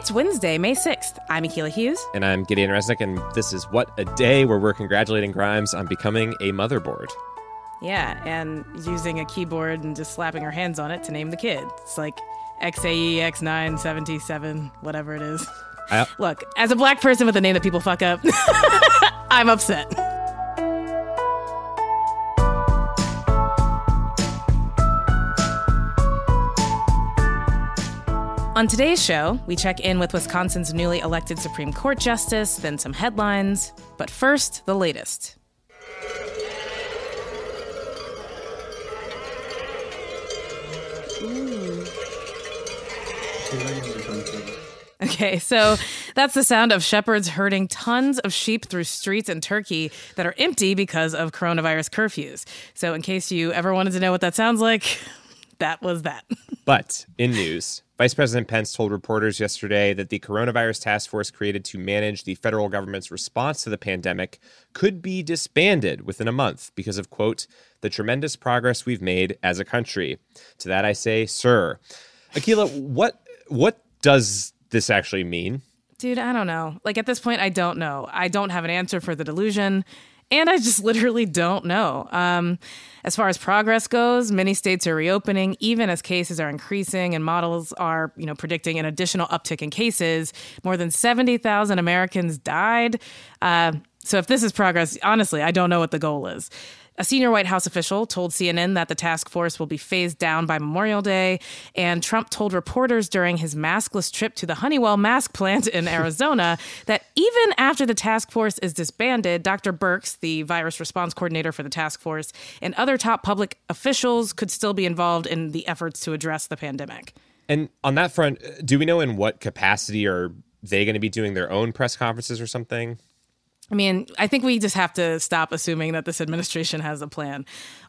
It's Wednesday, May 6th. I'm Akilah Hughes. And I'm Gideon Resnick, and this is What a Day, where we're congratulating Grimes on becoming a motherboard. Yeah, and using a keyboard and just slapping her hands on it to name the kid. It's like XAE, X9, 77, whatever it is. I, Look, as a black person with a name that people fuck up, I'm upset. On today's show, we check in with Wisconsin's newly elected Supreme Court Justice, then some headlines. But first, the latest. Okay, so that's the sound of shepherds herding tons of sheep through streets in Turkey that are empty because of coronavirus curfews. So, in case you ever wanted to know what that sounds like, that was that. But in news, Vice President Pence told reporters yesterday that the coronavirus task force created to manage the federal government's response to the pandemic could be disbanded within a month because of, quote, the tremendous progress we've made as a country. To that I say, sir. Akilah, what what does this actually mean? Dude, I don't know. Like at this point, I don't know. I don't have an answer for the delusion. And I just literally don't know. Um, as far as progress goes, many states are reopening, even as cases are increasing and models are, you know, predicting an additional uptick in cases. More than 70,000 Americans died. Uh, so if this is progress, honestly, I don't know what the goal is. A senior White House official told CNN that the task force will be phased down by Memorial Day. And Trump told reporters during his maskless trip to the Honeywell mask plant in Arizona that even after the task force is disbanded, Dr. Birx, the virus response coordinator for the task force, and other top public officials could still be involved in the efforts to address the pandemic. And on that front, uh, do we know in what capacity are they going to be doing their own press conferences or something? I mean, I think we just have to stop assuming that this administration has a plan.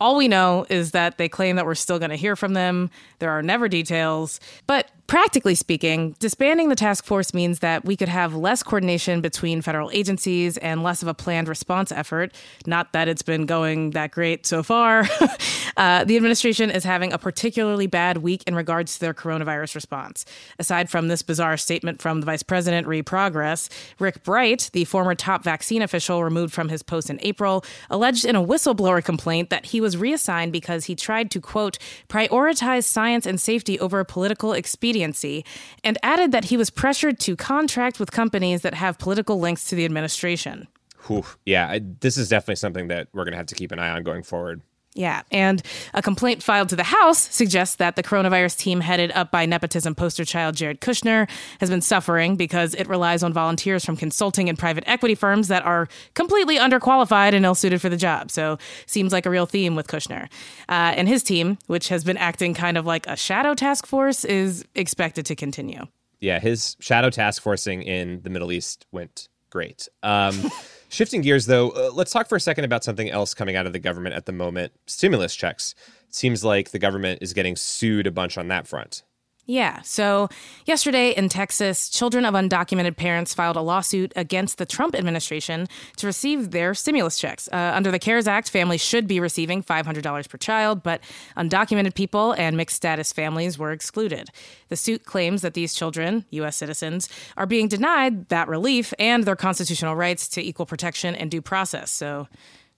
All we know is that they claim that we're still going to hear from them. There are never details. But practically speaking, disbanding the task force means that we could have less coordination between federal agencies and less of a planned response effort. Not that it's been going that great so far. uh, the administration is having a particularly bad week in regards to their coronavirus response. Aside from this bizarre statement from the vice president, re progress, Rick Bright, the former top vaccine official removed from his post in April, alleged in a whistleblower complaint that he was reassigned because he tried to, quote, prioritize science and safety over political expediency, and added that he was pressured to contract with companies that have political links to the administration. Whew. Yeah, I, this is definitely something that we're going to have to keep an eye on going forward. Yeah, and a complaint filed to the House suggests that the coronavirus team headed up by nepotism poster child Jared Kushner has been suffering because it relies on volunteers from consulting and private equity firms that are completely underqualified and ill suited for the job. So, seems like a real theme with Kushner. Uh, and his team, which has been acting kind of like a shadow task force, is expected to continue. Yeah, his shadow task forcing in the Middle East went great. Um, Shifting gears, though, uh, let's talk for a second about something else coming out of the government at the moment stimulus checks. It seems like the government is getting sued a bunch on that front. Yeah. So, yesterday in Texas, children of undocumented parents filed a lawsuit against the Trump administration to receive their stimulus checks. Uh, under the CARES Act, families should be receiving $500 per child, but undocumented people and mixed status families were excluded. The suit claims that these children, U.S. citizens, are being denied that relief and their constitutional rights to equal protection and due process. So,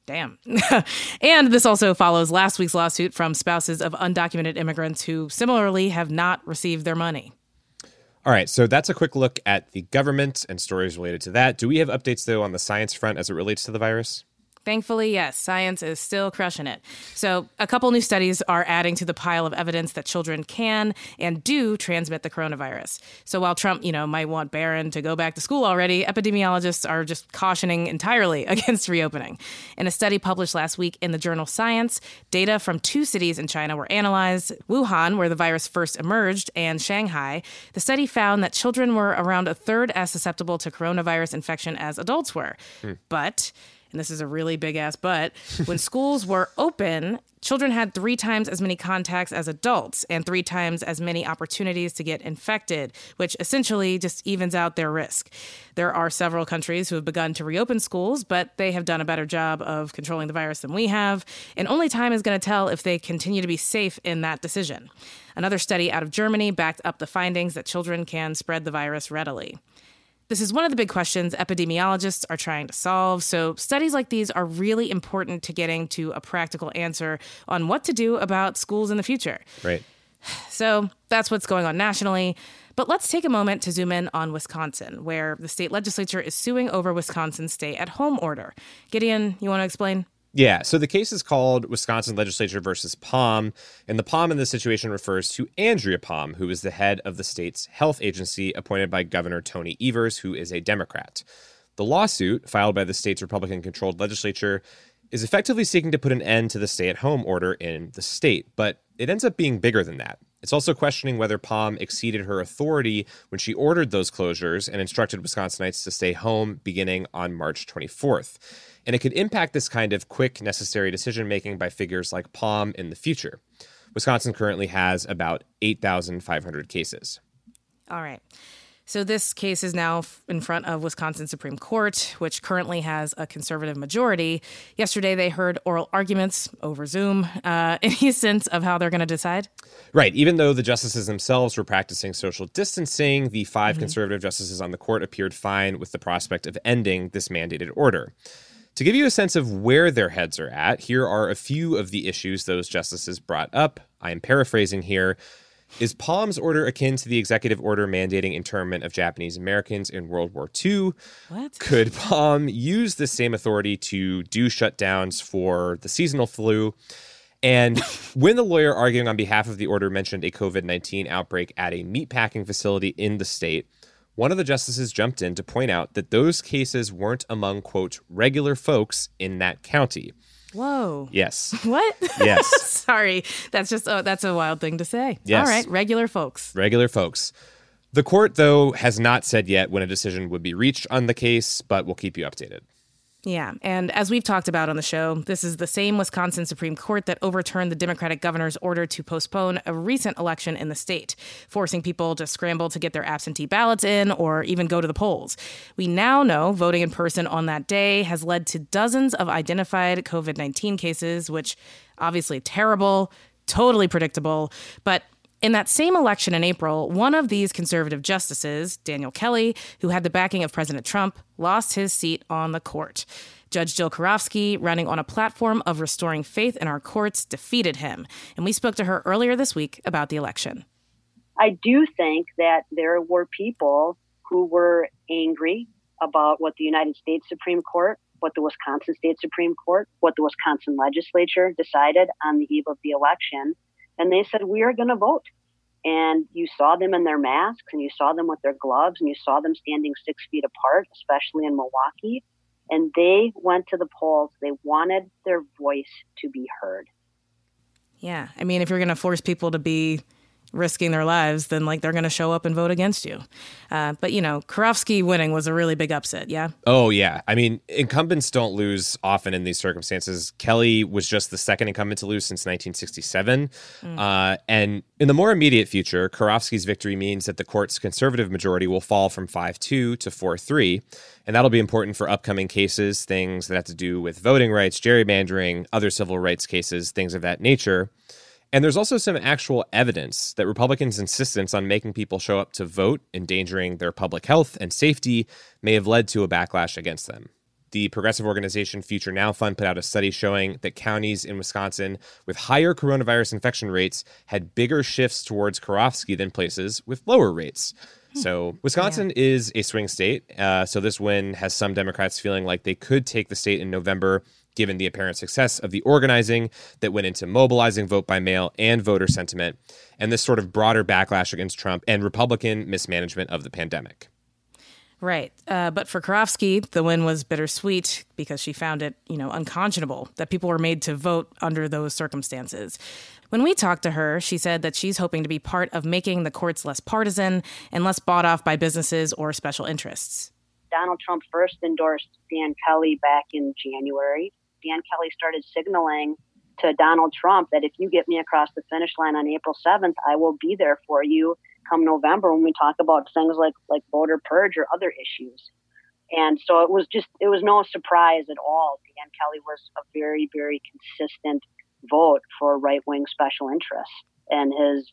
Damn. and this also follows last week's lawsuit from spouses of undocumented immigrants who similarly have not received their money. All right, so that's a quick look at the government and stories related to that. Do we have updates, though, on the science front as it relates to the virus? Thankfully, yes, science is still crushing it. So, a couple new studies are adding to the pile of evidence that children can and do transmit the coronavirus. So, while Trump, you know, might want Barron to go back to school already, epidemiologists are just cautioning entirely against reopening. In a study published last week in the journal Science, data from two cities in China were analyzed Wuhan, where the virus first emerged, and Shanghai. The study found that children were around a third as susceptible to coronavirus infection as adults were. Hmm. But and this is a really big ass but, when schools were open, children had three times as many contacts as adults and three times as many opportunities to get infected, which essentially just evens out their risk. There are several countries who have begun to reopen schools, but they have done a better job of controlling the virus than we have, and only time is going to tell if they continue to be safe in that decision. Another study out of Germany backed up the findings that children can spread the virus readily. This is one of the big questions epidemiologists are trying to solve. So, studies like these are really important to getting to a practical answer on what to do about schools in the future. Right. So, that's what's going on nationally. But let's take a moment to zoom in on Wisconsin, where the state legislature is suing over Wisconsin's stay at home order. Gideon, you want to explain? Yeah, so the case is called Wisconsin Legislature versus Palm, and the Palm in this situation refers to Andrea Palm, who is the head of the state's health agency appointed by Governor Tony Evers, who is a Democrat. The lawsuit, filed by the state's Republican controlled legislature, is effectively seeking to put an end to the stay at home order in the state, but it ends up being bigger than that. It's also questioning whether Palm exceeded her authority when she ordered those closures and instructed Wisconsinites to stay home beginning on March 24th and it could impact this kind of quick, necessary decision making by figures like Palm in the future. Wisconsin currently has about 8,500 cases. All right. So this case is now in front of Wisconsin Supreme Court, which currently has a conservative majority. Yesterday, they heard oral arguments over Zoom. Uh, any sense of how they're going to decide? Right. Even though the justices themselves were practicing social distancing, the 5 mm-hmm. conservative justices on the court appeared fine with the prospect of ending this mandated order. To give you a sense of where their heads are at, here are a few of the issues those justices brought up. I am paraphrasing here. Is Palm's order akin to the executive order mandating internment of Japanese Americans in World War II? What? Could Palm use the same authority to do shutdowns for the seasonal flu? And when the lawyer arguing on behalf of the order mentioned a COVID 19 outbreak at a meatpacking facility in the state, one of the justices jumped in to point out that those cases weren't among, quote, regular folks in that county. Whoa. Yes. What? Yes. Sorry. That's just, oh, that's a wild thing to say. Yes. All right. Regular folks. Regular folks. The court, though, has not said yet when a decision would be reached on the case, but we'll keep you updated. Yeah. And as we've talked about on the show, this is the same Wisconsin Supreme Court that overturned the Democratic governor's order to postpone a recent election in the state, forcing people to scramble to get their absentee ballots in or even go to the polls. We now know voting in person on that day has led to dozens of identified COVID 19 cases, which obviously terrible, totally predictable. But in that same election in April, one of these conservative justices, Daniel Kelly, who had the backing of President Trump, lost his seat on the court. Judge Jill Karofsky, running on a platform of restoring faith in our courts, defeated him. And we spoke to her earlier this week about the election. I do think that there were people who were angry about what the United States Supreme Court, what the Wisconsin State Supreme Court, what the Wisconsin legislature decided on the eve of the election and they said, We are going to vote. And you saw them in their masks and you saw them with their gloves and you saw them standing six feet apart, especially in Milwaukee. And they went to the polls. They wanted their voice to be heard. Yeah. I mean, if you're going to force people to be risking their lives, then like they're going to show up and vote against you. Uh, but you know, Karofsky winning was a really big upset. Yeah. Oh yeah. I mean, incumbents don't lose often in these circumstances. Kelly was just the second incumbent to lose since 1967, mm. uh, and in the more immediate future, Karofsky's victory means that the court's conservative majority will fall from five-two to four-three. And that'll be important for upcoming cases, things that have to do with voting rights, gerrymandering, other civil rights cases, things of that nature. And there's also some actual evidence that Republicans' insistence on making people show up to vote, endangering their public health and safety, may have led to a backlash against them. The progressive organization Future Now Fund put out a study showing that counties in Wisconsin with higher coronavirus infection rates had bigger shifts towards Karofsky than places with lower rates. Hmm. So, Wisconsin yeah. is a swing state. Uh, so, this win has some Democrats feeling like they could take the state in November given the apparent success of the organizing that went into mobilizing vote by mail and voter sentiment, and this sort of broader backlash against Trump and Republican mismanagement of the pandemic. Right. Uh, but for Karofsky, the win was bittersweet because she found it, you know, unconscionable that people were made to vote under those circumstances. When we talked to her, she said that she's hoping to be part of making the courts less partisan and less bought off by businesses or special interests. Donald Trump first endorsed Dan Kelly back in January. Dan Kelly started signaling to Donald Trump that if you get me across the finish line on April 7th, I will be there for you come November when we talk about things like like voter purge or other issues. And so it was just it was no surprise at all. Dan Kelly was a very very consistent vote for right wing special interests, and his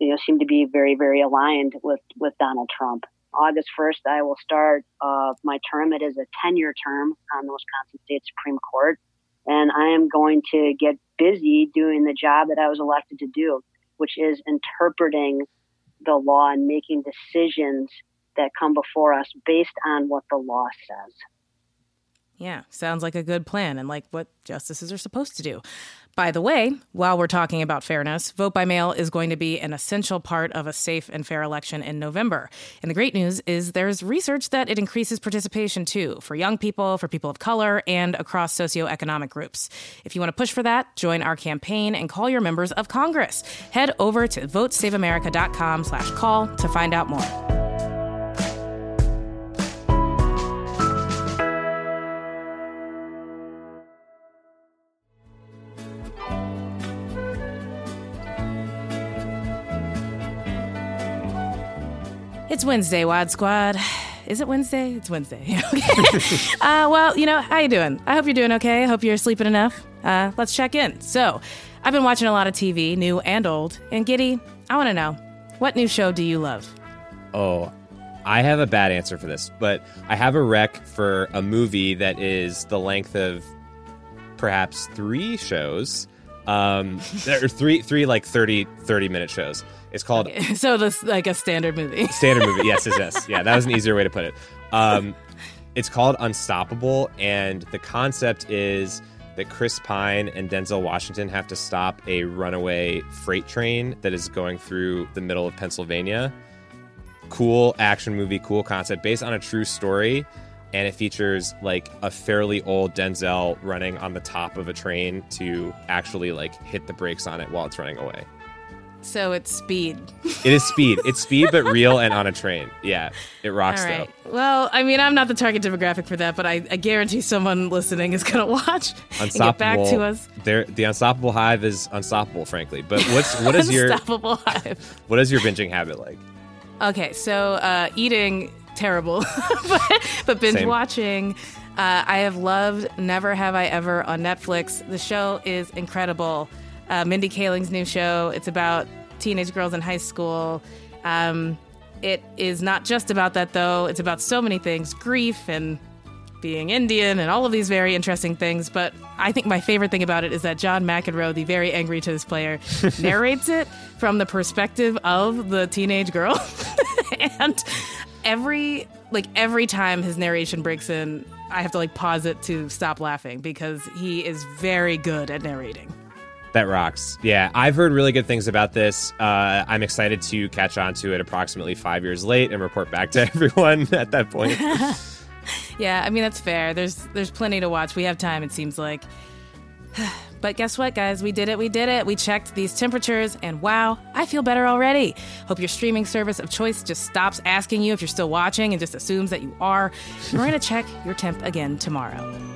you know seemed to be very very aligned with with Donald Trump. August 1st, I will start uh, my term. It is a 10 year term on the Wisconsin State Supreme Court. And I am going to get busy doing the job that I was elected to do, which is interpreting the law and making decisions that come before us based on what the law says. Yeah, sounds like a good plan and like what justices are supposed to do. By the way, while we're talking about fairness, vote by mail is going to be an essential part of a safe and fair election in November. And the great news is there's research that it increases participation too for young people, for people of color, and across socioeconomic groups. If you want to push for that, join our campaign and call your members of Congress. Head over to votesaveamerica.com slash call to find out more. It's Wednesday, Wad Squad. Is it Wednesday? It's Wednesday. uh, well, you know, how you doing? I hope you're doing okay. I hope you're sleeping enough. Uh, let's check in. So, I've been watching a lot of TV, new and old. And Giddy, I want to know, what new show do you love? Oh, I have a bad answer for this, but I have a rec for a movie that is the length of perhaps three shows. Um, there are three, three like 30, 30 minute shows. It's called okay. so this like a standard movie. standard movie. Yes, yes, yes. Yeah, that was an easier way to put it. Um, it's called Unstoppable, and the concept is that Chris Pine and Denzel Washington have to stop a runaway freight train that is going through the middle of Pennsylvania. Cool action movie, cool concept, based on a true story. And it features like a fairly old Denzel running on the top of a train to actually like hit the brakes on it while it's running away. So it's speed. It is speed. It's speed, but real and on a train. Yeah, it rocks All right. though. Well, I mean, I'm not the target demographic for that, but I, I guarantee someone listening is going to watch and get back to us. The Unstoppable Hive is unstoppable, frankly. But what's what is your Unstoppable Hive? What is your binging habit like? Okay, so uh, eating terrible, but, but binge Same. watching. Uh, I have loved Never Have I Ever on Netflix. The show is incredible. Uh, Mindy Kaling's new show. It's about teenage girls in high school. Um, it is not just about that, though. It's about so many things grief and being Indian and all of these very interesting things. But I think my favorite thing about it is that John McEnroe, the very angry tennis player, narrates it from the perspective of the teenage girl. and every like every time his narration breaks in, I have to like pause it to stop laughing because he is very good at narrating. That rocks. Yeah, I've heard really good things about this. Uh, I'm excited to catch on to it approximately five years late and report back to everyone at that point. Yeah, I mean that's fair. There's there's plenty to watch. We have time it seems like. But guess what, guys? We did it. We did it. We checked these temperatures, and wow, I feel better already. Hope your streaming service of choice just stops asking you if you're still watching and just assumes that you are. We're going to check your temp again tomorrow.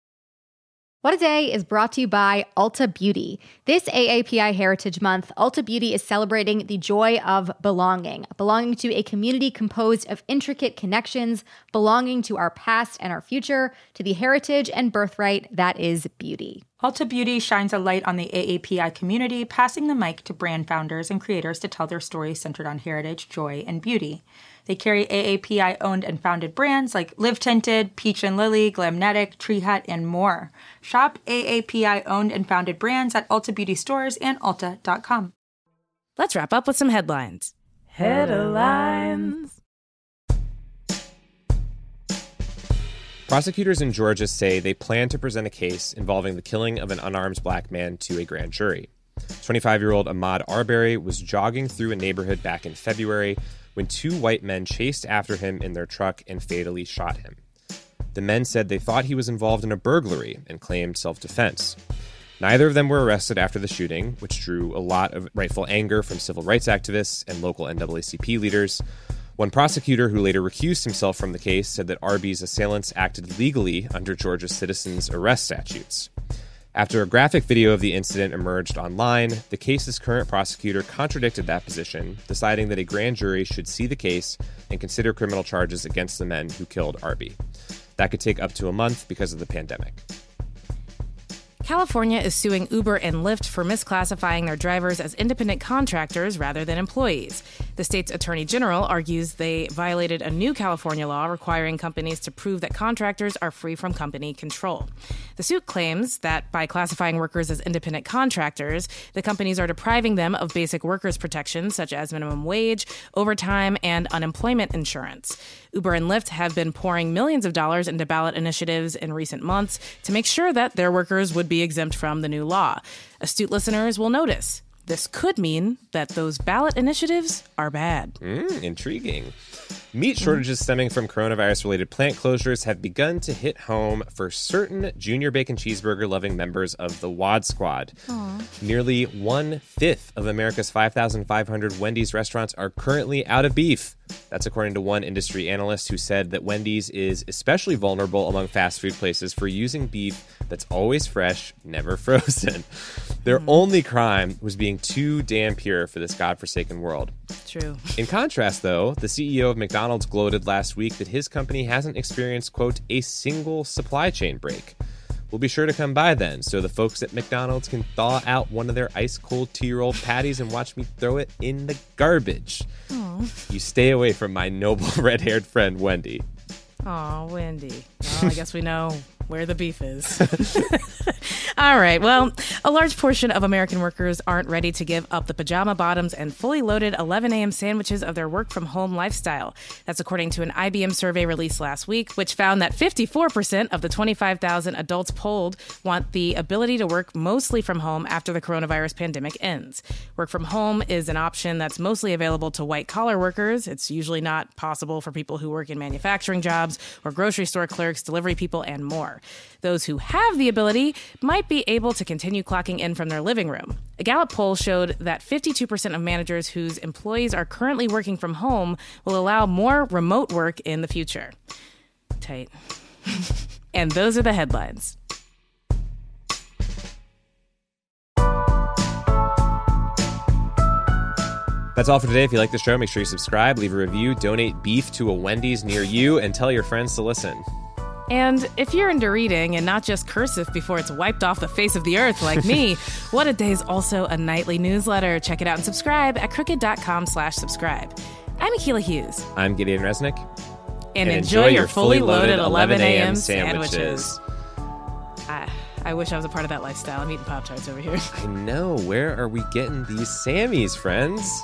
What a Day is brought to you by Ulta Beauty. This AAPI Heritage Month, Ulta Beauty is celebrating the joy of belonging, belonging to a community composed of intricate connections, belonging to our past and our future, to the heritage and birthright that is beauty. Ulta Beauty shines a light on the AAPI community, passing the mic to brand founders and creators to tell their stories centered on heritage, joy, and beauty. They carry AAPI owned and founded brands like Live Tinted, Peach and Lily, Glamnetic, Tree Hut, and more. Shop AAPI owned and founded brands at Ulta Beauty stores and Ulta.com. Let's wrap up with some headlines. Headlines. Prosecutors in Georgia say they plan to present a case involving the killing of an unarmed black man to a grand jury. 25 year old Ahmaud Arbery was jogging through a neighborhood back in February when two white men chased after him in their truck and fatally shot him. The men said they thought he was involved in a burglary and claimed self defense. Neither of them were arrested after the shooting, which drew a lot of rightful anger from civil rights activists and local NAACP leaders. One prosecutor who later recused himself from the case said that Arbery's assailants acted legally under Georgia's citizens' arrest statutes. After a graphic video of the incident emerged online, the case's current prosecutor contradicted that position, deciding that a grand jury should see the case and consider criminal charges against the men who killed Arbery. That could take up to a month because of the pandemic. California is suing Uber and Lyft for misclassifying their drivers as independent contractors rather than employees. The state's attorney general argues they violated a new California law requiring companies to prove that contractors are free from company control. The suit claims that by classifying workers as independent contractors, the companies are depriving them of basic workers' protections such as minimum wage, overtime, and unemployment insurance. Uber and Lyft have been pouring millions of dollars into ballot initiatives in recent months to make sure that their workers would be exempt from the new law. Astute listeners will notice this could mean that those ballot initiatives are bad. Mm, intriguing. Meat shortages stemming from coronavirus related plant closures have begun to hit home for certain junior bacon cheeseburger loving members of the WAD Squad. Nearly one fifth of America's 5,500 Wendy's restaurants are currently out of beef. That's according to one industry analyst who said that Wendy's is especially vulnerable among fast food places for using beef that's always fresh, never frozen. Their mm-hmm. only crime was being too damn pure for this godforsaken world. True. In contrast, though, the CEO of McDonald's gloated last week that his company hasn't experienced, quote, a single supply chain break. We'll be sure to come by then so the folks at McDonald's can thaw out one of their ice cold two year old patties and watch me throw it in the garbage. You stay away from my noble red haired friend, Wendy. Aw, Wendy. Well, I guess we know where the beef is. All right. Well, a large portion of American workers aren't ready to give up the pajama bottoms and fully loaded 11 a.m. sandwiches of their work from home lifestyle. That's according to an IBM survey released last week, which found that 54% of the 25,000 adults polled want the ability to work mostly from home after the coronavirus pandemic ends. Work from home is an option that's mostly available to white collar workers. It's usually not possible for people who work in manufacturing jobs or grocery store clerks, delivery people, and more. Those who have the ability might be able to continue clocking in from their living room. A Gallup poll showed that 52% of managers whose employees are currently working from home will allow more remote work in the future. Tight. and those are the headlines. That's all for today. If you like the show, make sure you subscribe, leave a review, donate beef to a Wendy's near you, and tell your friends to listen. And if you're into reading and not just cursive before it's wiped off the face of the earth like me, What a Day is also a nightly newsletter. Check it out and subscribe at crooked.com slash subscribe. I'm Akilah Hughes. I'm Gideon Resnick. And, enjoy, your fully loaded 11 a.m. sandwiches. I, I wish I was a part of that lifestyle. I'm eating Pop Tarts over here. I know. Where are we getting these Sammys, friends?